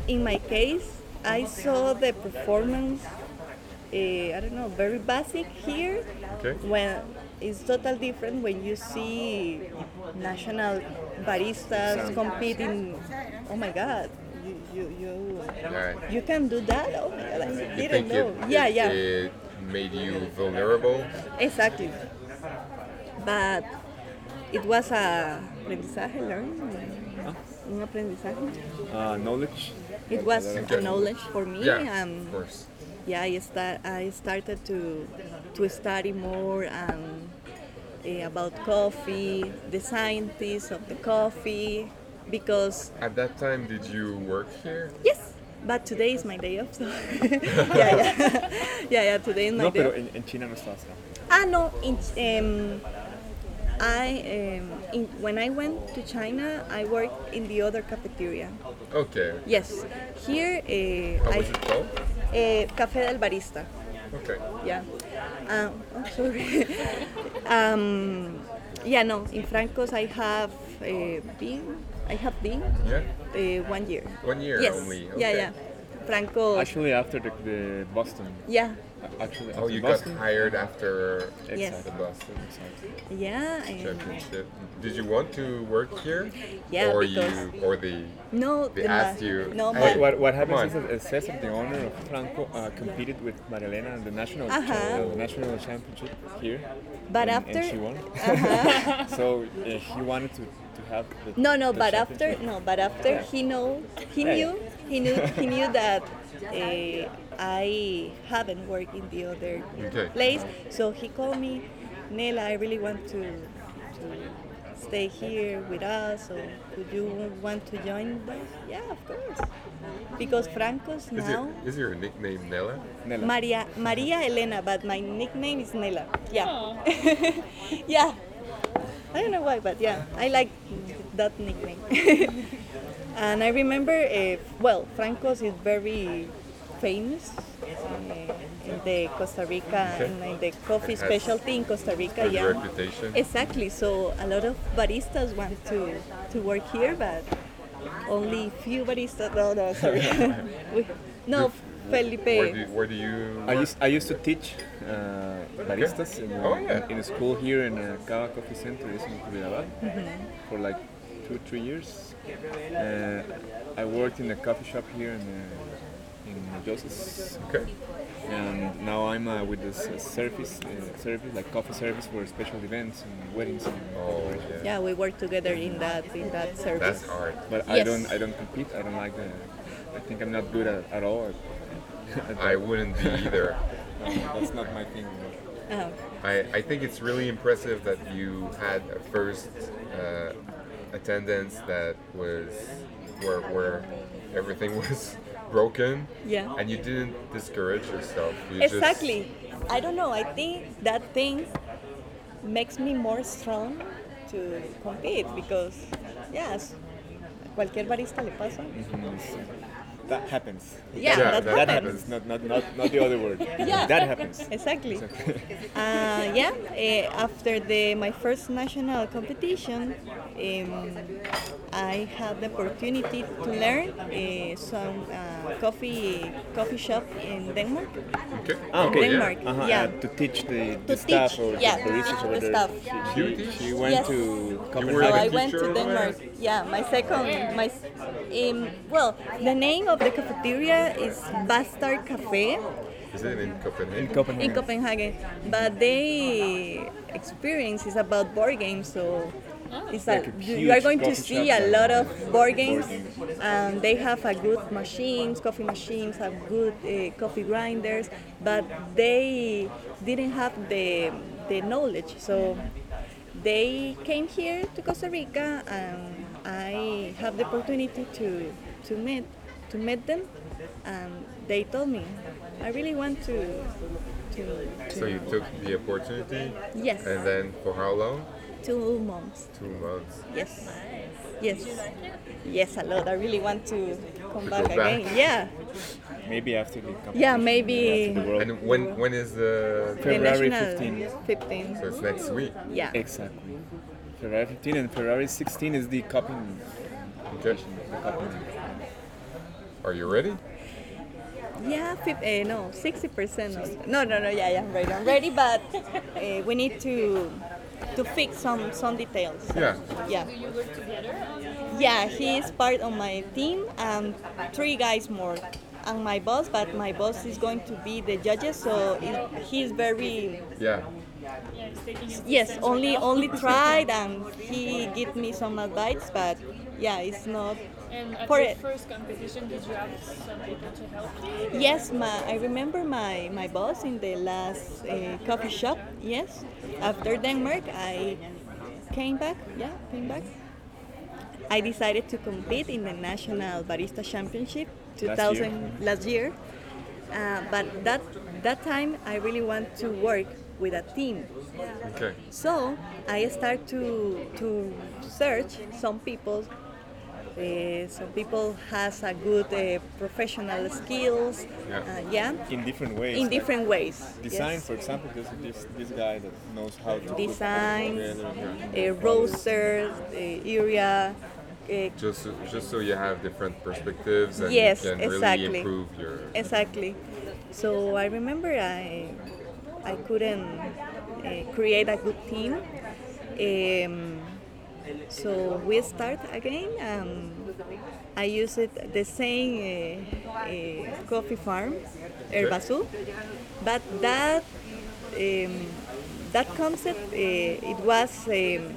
in my case, I saw the performance. Uh, I don't know, very basic here. Okay. When it's total different when you see national baristas competing. Oh my God, you you you, Yeah. you can do that. Oh my God, I You didn't know. it, yeah, it, yeah. it made you vulnerable? Exactly. But it was a aprendizaje, learning. Un aprendizaje. Uh, knowledge. It was Okay. a knowledge for me. Yeah, um, of course. yeah, I start. I started to to study more um, eh, about coffee, the scientists of the coffee, because At that time, did you work here? yes. But today is my day off, so yeah, yeah, yeah, yeah. Today is my No, day. pero off. en, en China no estás. ¿no? Ah, no. In, um, I um, in, when I went to China, I worked in the other cafeteria. Okay. Yes, here uh, How I was it called? uh, Café del Barista. Okay. Yeah. Um, oh, sorry. um, yeah, no. In Francos, I have uh, been. I have been Yeah. uh, one year. One year yes. only. Yeah, yeah. Franco. Actually, after the, the Boston. Yeah. Actually, Oh, you Boston. got hired after Yes. the Boston Yeah. and- Championship. Did you want to work here? Yeah, Or you, or the No, they the asked you. no, hey, but- What, what come happens on. is that Cesar, the owner of Franco, uh, competed with Maria Elena in the national Uh-huh. cha- the national championship here. But and, after- and she won. Uh-huh. so uh, he wanted to, to have the No, no, the but after no, but after he know he Yeah, knew he knew he knew that uh, I haven't worked in the other Okay. place, so he called me, Nela, I really want to to stay here with us, or would you want to join us? Yeah, of course, because Franco's Is, now. your, is your nickname Nella? Nela. Maria Maria Elena, but my nickname is Nela. Yeah. yeah. I don't know why, but yeah, I like that nickname. and I remember, uh, well, Franco's is very famous uh, in the Costa Rica, Okay. in, in the coffee specialty in Costa Rica. yeah. reputation. Exactly. So a lot of baristas want to to work here, but only few baristas. No, no, sorry. We- no, Felipe. Where do, where do you I used, I used to teach uh, baristas in, Oh, yeah. in, in a school here in uh, Cava Coffee Center is in Cubilabal Mhm. for like two, three years. Uh, I worked in a coffee shop here in, uh, in Joseph's. Okay. And now I'm uh, with this uh, service, uh, service like coffee service for special events and weddings. And Oh, yeah. Yeah, we work together in that in that service. That's hard. But I don't, I don't compete. I don't like the. I think I'm not good at, at all. At, at I wouldn't be either. No, that's not my thing. Oh. I, I think it's really impressive that you had a first attendance that was where, where everything was broken. Yeah. And you didn't discourage yourself. You Exactly. I don't know. I think that thing makes me more strong to compete because, yes, cualquier barista le pasa. Mm-hmm. That happens. Yeah, Yeah, that that happens. Not, not, not, not the other word. Yeah. That happens. Exactly. Uh, yeah, uh, after the my first national competition, um, I had the opportunity to learn uh, some uh, coffee coffee shop in Denmark. Okay. Ah, okay, yeah. Denmark. Uh-huh, Yeah. uh, to teach the, To staff teach, or yeah, the baristas over the there. staff. She, You she, teach? she went Yes. to So Copenhagen. I went to over Denmark. Yeah, my second, my, s- um, well, the name of the cafeteria is Bastard Cafe Is it in Copenhagen? In Copenhagen. in Copenhagen, but they experience is about board games, so it's Like like a you, you are going to see a lot of board games, games. and they have a good machines, coffee machines, have good uh, coffee grinders, but they didn't have the the knowledge, so they came here to Costa Rica, and I have the opportunity to to meet to meet them, and they told me, I really want to to, to So you took the opportunity? Yes. And then for how long? Two months. Two months. Yes. Yes. Yes, a lot. I really want to come To back back. again. Yeah. Maybe after the competition. Yeah, maybe After the World And when when is the the February national 15. 15. So it's next week. Yeah. Exactly. February 15 and February 16 is the cupping. Okay. The cupping. Are you ready? Yeah, fif- uh, no, 60% of No, no, no, yeah, yeah, I'm ready. I'm ready, but uh, we need to to fix some some details. Yeah. Yeah. Do you work together? Yeah, he is part of my team and three guys more. And my boss, but my boss is going to be the judges, so he's very Yeah. Yeah, it's taking him yes, only right only tried and he give me some advice, but yeah, it's not. And at For your it. first competition, did you have some people to help you? Yes, my, I remember my, my boss in the last uh, coffee shop. Yes, after Denmark, I came back. Yeah, came back. I decided to compete in the National Barista Championship 2000 last year. Uh, but that that time, I really want to work with a team. Okay. So I start to to search some people. Uh, some people has a good uh, professional skills. Yeah. Uh, yeah. In different ways. In like different ways. Design, yes. for example, there's this, this guy that knows how to Design, together. uh, roaster, uh, area. Uh, Just so, just so you have different perspectives and Yes, you can really exactly. improve your. Exactly. So I remember I I couldn't uh, create a good team. Um, so we start again. Um, I use it the same uh, uh, coffee farm, Herbazú, but that um, that concept uh, it was um,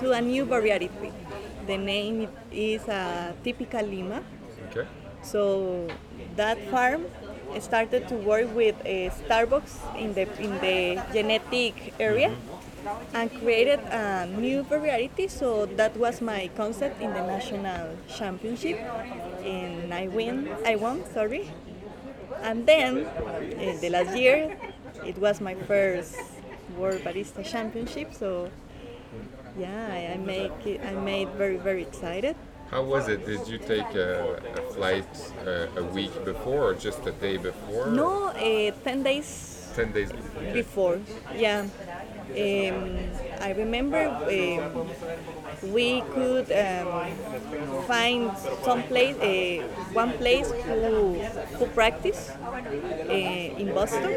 to a new variety. The name is uh, typical Lima. Okay. So that farm started to work with uh, Starbucks in the in the genetic area and created a new variety. So that was my concept in the national championship, and I win. I won. Sorry. And then in the last year, it was my first World Barista Championship. So yeah, I, I make it, I made very very excited. How was it? Did you take a, a flight uh, a week before or just a day before? No, uh, 10 days Ten days before. Yeah. Um, I remember um, we could um, find some place, uh, one place who, who practice uh, in Boston.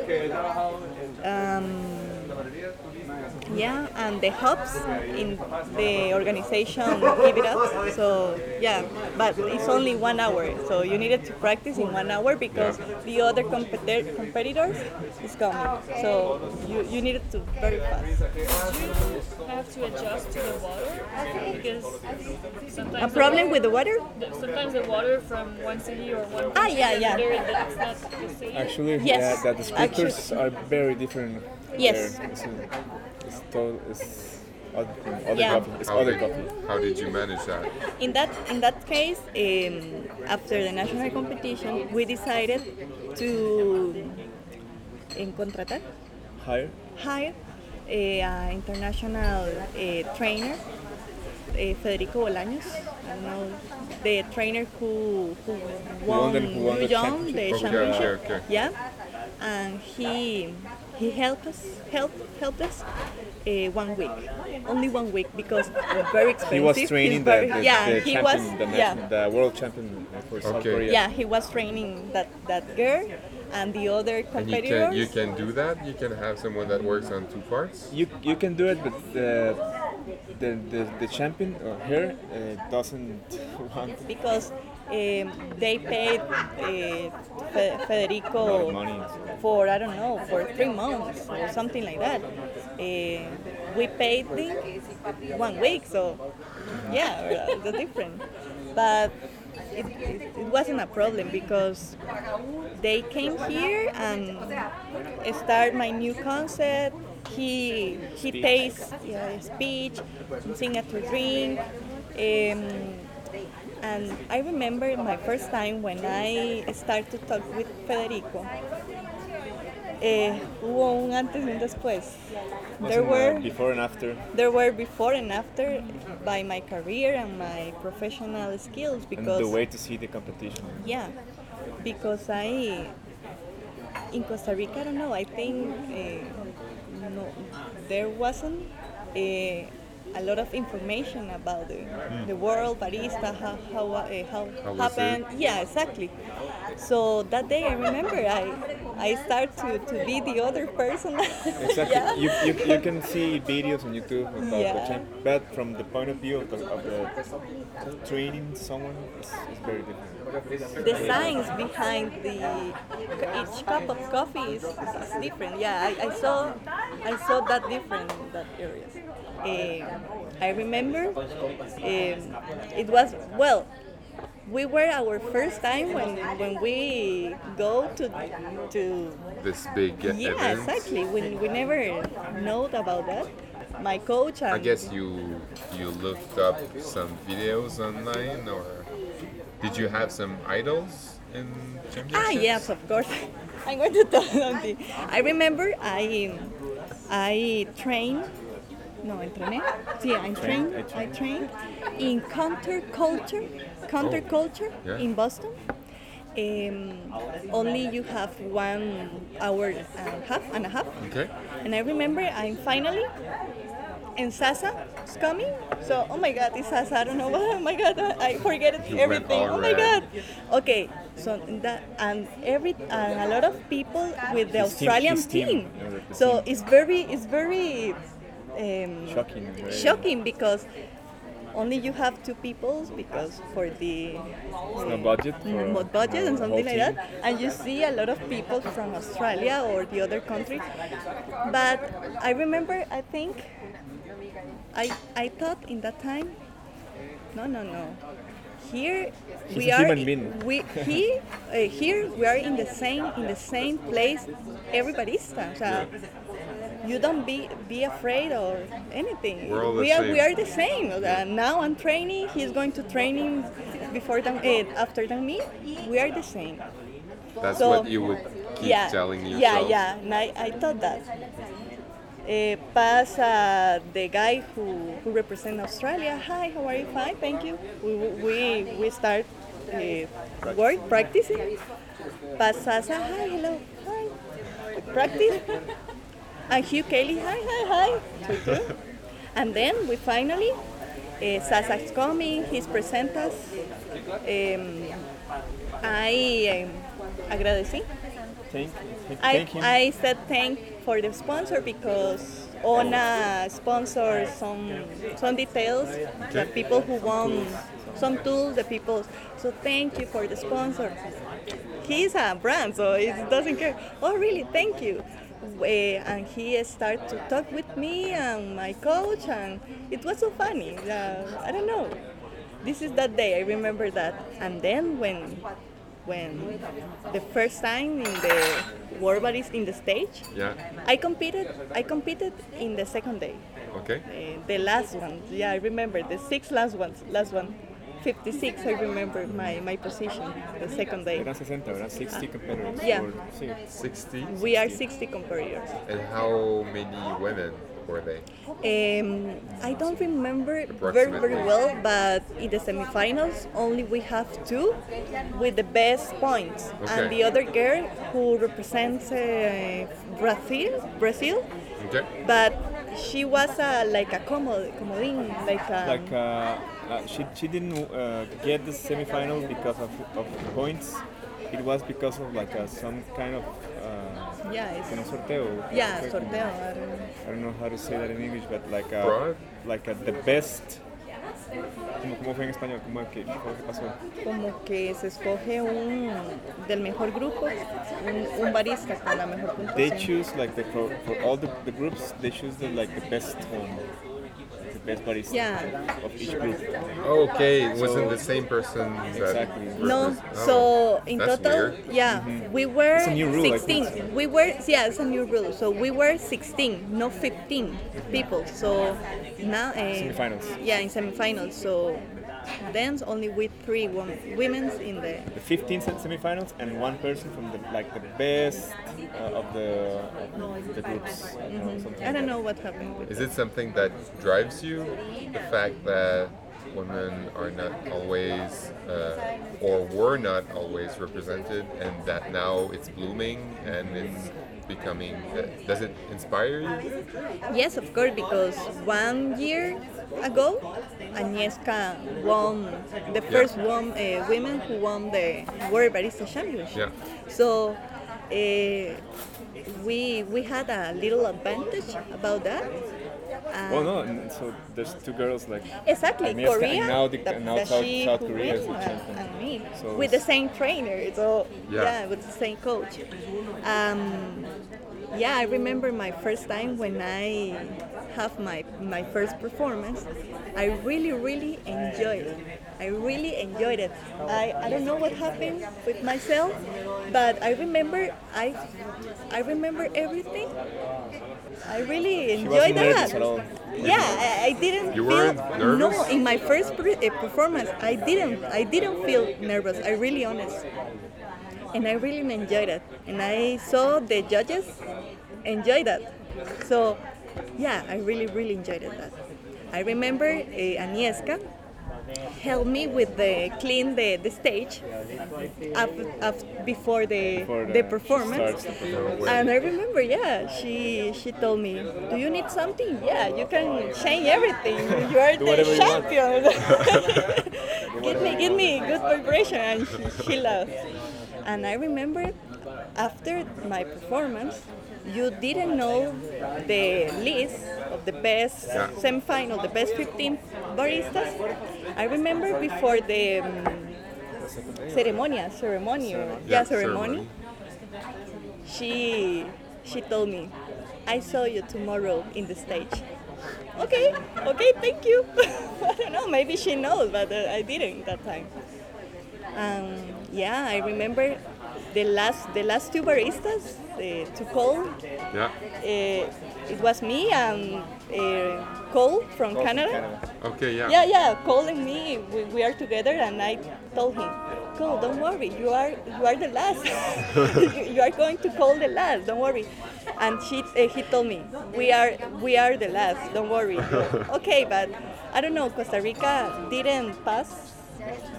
Yeah, and the hubs in the organization give it up. So yeah, but it's only one hour. So you needed to practice in one hour because the other competi- competitors is coming. So you, you needed to very fast. Did you have to adjust to the water? Because sometimes A problem water- with the water? Sometimes the water from one city or one Ah, yeah, yeah. another, not the same. Actually, Yes, yeah, the descriptors are very different. Yes. there. It's, a- it's, to- it's other, thing, other Yeah. coffee. It's How other did, coffee. how did you manage that? In that in that case, um, after the national competition, we decided to um, contratar, Higher. hire a, uh, international uh, trainer, uh, Federico Bolaños. I don't know the trainer who who won, the- who won the Lyon, the championship? Okay, okay, okay. Yeah, and he he helped us helped helped us uh, one week, only one week because very expensive. He was training very- the, the, yeah, the he champion, was the, yeah. the world champion for South Okay. Korea. Yeah, he was training that, that girl and the other And you can you can do that. You can have someone that works on two parts. You you can do it, but the the the, the champion or her uh, doesn't want because um, they paid Fe- Federico for I don't know for three months or something like that. Uh, we paid them one week, so yeah, it's different. But it, it, it wasn't a problem because they came here and start my new concept. He he takes yeah, speech, signature drink. Um, and I remember my first time when I started to talk with Federico. Eh, hubo un antes y un después. There were before and after. there were before and after by my career and my professional skills because and the way to see the competition. yeah because I in Costa Rica I don't know I think uh, no there wasn't a, a lot of information about the, the world barista how how, uh, how, How happened yeah exactly so that day I remember I I start to, to be the other person Exactly. yeah. You, you, you can see videos on YouTube about Yeah. the champ, but from the point of view of the, of the training someone, it's, it's very different. the science behind the each cup of coffee is, is, is different. Yeah, I, I saw I saw that different in that areas. Uh, I remember um, it was well. We were our first time when when we go to to This big yeah event. exactly. We, we never know about that. My coach and I guess you you looked up some videos online, or did you have some idols in championships? Ah, yes, of course. I'm going to tell something. I remember I I trained. No, entrené. Sí, I trained. I trained in counterculture, counterculture Yeah. in Boston. Um, only you have one hour and a half and a half. Okay. And I remember I'm finally and Sasa is coming. So oh my god, it's Sasa. I don't know what. Oh my god, I forget You everything. Oh my red. god. Okay, so that and every and a lot of people with the His Australian team, team. the So team. it's very it's very um, Shocking. Very, shocking because only you have two people because for the no budget for Mm, budget and something like that. And you see a lot of people from australia or the other countries but i remember i think i i thought in that time no no no. Here He's we are we he, uh, here we are in the same in the same place everybody stands uh, you don't be be afraid or anything We're all the we are we same. are the same uh, now i'm training he's going to training before than uh, after than me we are the same That's So- what you would keep yeah, telling Yeah, yourself. yeah, and I, I thought that. Uh, pasa the guy who, who represents Australia. Hi, how are you? Fine, thank you. We, we, we start uh, work, practicing. Pasa, Sasa, hi, hello, hi. Practice. And Hugh Kelly, hi, hi, hi. And then we finally, uh, Sasa is coming, he's present us. Um, I um, agradecí. Thank, thank, I, thank him. I said thank for the sponsor because Ona sponsors some some details, the people who won some tools, the people. So thank you for the sponsor. He's a brand, so he doesn't care. Oh, really? Thank you. And he started to talk with me and my coach, and it was so funny. Uh, I don't know. This is that day. I remember that. And then when when the first time in the World Barista in the stage, Yeah. I competed. I competed in the second day. Okay. Uh, the last one, yeah, I remember the six last ones. Last one, 56. I remember my, my position the second day. Eran 60, ¿verdad? 60 competitors. Yeah. Or- sí. 60. We are 60 competitors. And how many women were they? Um, I don't remember very very well, but in the semifinals only we have two with the best points, Okay. and the other girl who represents uh, Brazil, Brazil, Okay. but she was a, like a comod, comodín, like a, Like uh, uh, she, she didn't uh, get the semifinal because of, of points. It was because of like uh, some kind of uh, yeah, it's, como sorteo. yeah, Sorteo. sorteo. I don't know. I don't know how to say that in English, but like uh, Broad? like uh, the best. ¿Cómo, ¿Cómo fue en español? ¿Cómo que, cómo que pasó? Como que se escoge un del mejor grupo, un, un barista con la mejor They choose like the for, for all the, the groups they choose the like the best one, the best barista Yeah. of each group. Okay, it wasn't So- the same person that Exactly. No, oh, so in that's total, weird. yeah, we were It's a new rule, 16. We were, yeah, it's a new rule. So we were 16, not 15 people. So now, uh, Semifinals. yeah, in semifinals. So then only with three wom- women's in the. The 15 se- semifinals and one person from the like the best uh, of the of the groups. I don't know, Mm-hmm. I don't know what happened with Is it something that drives you? The fact that women are not always, uh, or were not always represented, and that now it's blooming and it's becoming. Uh, does it inspire you? Yes, of course, because one year ago, Agnieszka won the first one, uh, women who won the World Barista Championship. Yeah. So uh, we we had a little advantage about that. Uh, Well, no, and so there's two girls like Exactly, Agnieszka Korea, and now, the, the, now the South, South who Korea is the uh, champion. and me, So with the same trainer. So Yeah. yeah, with the same coach. Um, yeah, I remember my first time when I have my my first performance. I really, really enjoyed it. I really enjoyed it. I, I don't know what happened with myself, but I remember I I remember everything. I really enjoyed that. Yeah, I, I didn't You feel nervous? no in my first uh, performance. I didn't I didn't feel nervous. I really honest, and I really enjoyed it. And I saw the judges enjoy that. So yeah, I really really enjoyed it. That I remember uh, Agnieszka helped me with the clean the, the stage up, up before the Before the the- performance. And I remember, yeah, she she told me, "Do you need something? Yeah, you can change everything. You are the whatever you want." champion. give me, give me good vibration." And she, she laughed. And I remember, after my performance, you didn't know the list of the best Yeah. semifinal, the best 15 baristas. I remember before the um, ceremonia, ceremony, yeah, Yeah, ceremony she she told me i saw you tomorrow in the stage okay okay thank you i don't know maybe she knows but uh, i didn't that time um, yeah i remember the last the last two baristas uh, to call Yeah. uh, it was me and uh, Cole from Cole Canada. Canada. Okay, yeah. Yeah, yeah, Cole and me, we, we are together, and I told him, Cole, don't worry, you are you are the last. you, you are going to call the last. Don't worry. And she, uh, he told me, we are we are the last. Don't worry. okay, but I don't know. Costa Rica didn't pass,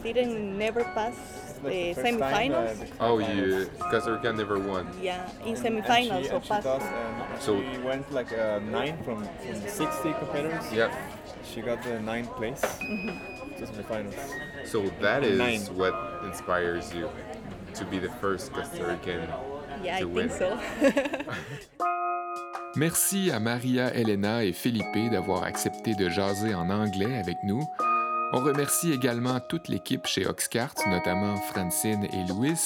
didn't never pass the uh, semifinals. the- Oh, you Costa Rica never won. yeah, in and semifinals, she, so she, passed. does, and So- she went like uh, nine from, from the 60 competitors. Yeah. She got the ninth place Mm-hmm. to the finals. So that is Nine. what inspires you to be the first Costa Rican Yeah, I to think win. so. Merci à Maria Elena et Felipe d'avoir accepté de jaser en anglais avec nous. On remercie également toute l'équipe chez Oxcart, notamment Francine et Louis.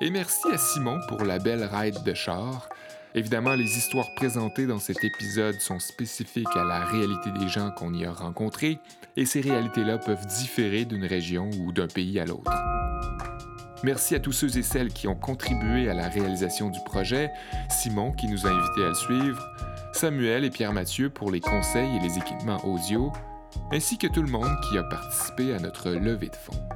Et merci à Simon pour la belle ride de char. Évidemment, les histoires présentées dans cet épisode sont spécifiques à la réalité des gens qu'on y a rencontrés, et ces réalités-là peuvent différer d'une région ou d'un pays à l'autre. Merci à tous ceux et celles qui ont contribué à la réalisation du projet, Simon qui nous a invités à le suivre, Samuel et Pierre-Mathieu pour les conseils et les équipements audio, ainsi que tout le monde qui a participé à notre levée de fonds.